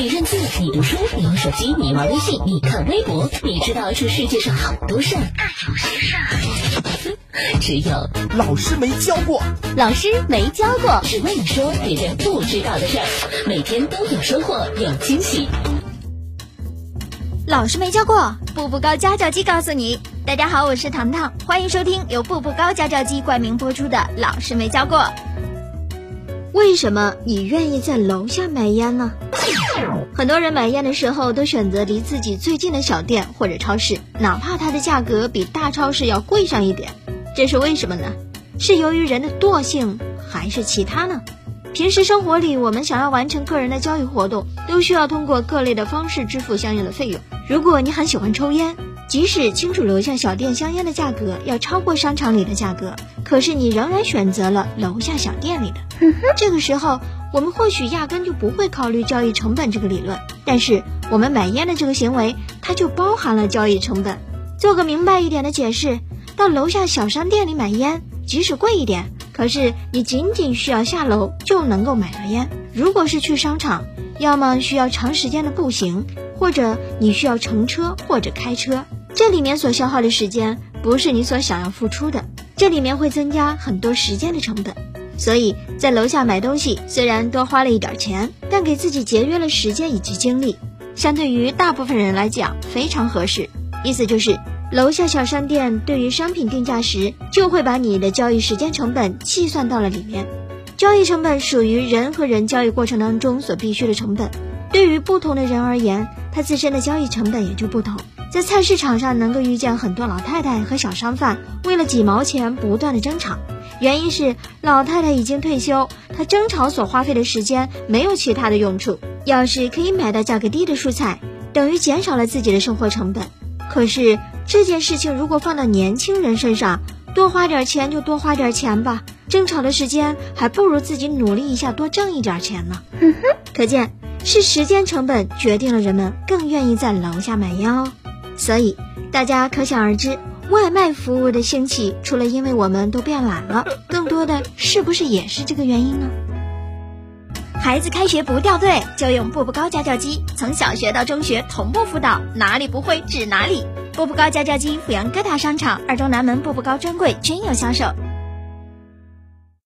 你认字，你读书，你玩手机，你玩微信，你看微博，你知道这世界上好多事儿，但有些事儿，只有老师没教过。老师没教过，只为你说别人不知道的事儿，每天都有收获，有惊喜。老师没教过，步步高家教机告诉你。大家好，我是糖糖，欢迎收听由步步高家教机冠名播出的《老师没教过》。为什么你愿意在楼下买烟呢？很多人买烟的时候都选择离自己最近的小店或者超市，哪怕它的价格比大超市要贵上一点。这是为什么呢？是由于人的惰性，还是其他呢？平时生活里，我们想要完成个人的交易活动，都需要通过各类的方式支付相应的费用。如果你很喜欢抽烟，即使清楚楼下小店香烟的价格要超过商场里的价格，可是你仍然选择了楼下小店里的。这个时候，我们或许压根就不会考虑交易成本这个理论，但是我们买烟的这个行为，它就包含了交易成本。做个明白一点的解释，到楼下小商店里买烟，即使贵一点，可是你仅仅需要下楼就能够买到烟。如果是去商场，要么需要长时间的步行，或者你需要乘车或者开车。这里面所消耗的时间不是你所想要付出的，这里面会增加很多时间的成本，所以在楼下买东西虽然多花了一点钱，但给自己节约了时间以及精力，相对于大部分人来讲非常合适。意思就是，楼下小商店对于商品定价时，就会把你的交易时间成本计算到了里面。交易成本属于人和人交易过程当中所必须的成本，对于不同的人而言，他自身的交易成本也就不同。在菜市场上，能够遇见很多老太太和小商贩为了几毛钱不断的争吵，原因是老太太已经退休，她争吵所花费的时间没有其他的用处。要是可以买到价格低的蔬菜，等于减少了自己的生活成本。可是这件事情如果放到年轻人身上，多花点钱就多花点钱吧，争吵的时间还不如自己努力一下多挣一点钱呢。可见是时间成本决定了人们更愿意在楼下买烟哦。所以，大家可想而知，外卖服务的兴起，除了因为我们都变懒了，更多的是不是也是这个原因呢？孩子开学不掉队，就用步步高家教机，从小学到中学同步辅导，哪里不会指哪里。步步高家教机，阜阳各大商场、二中南门步步高专柜均有销售。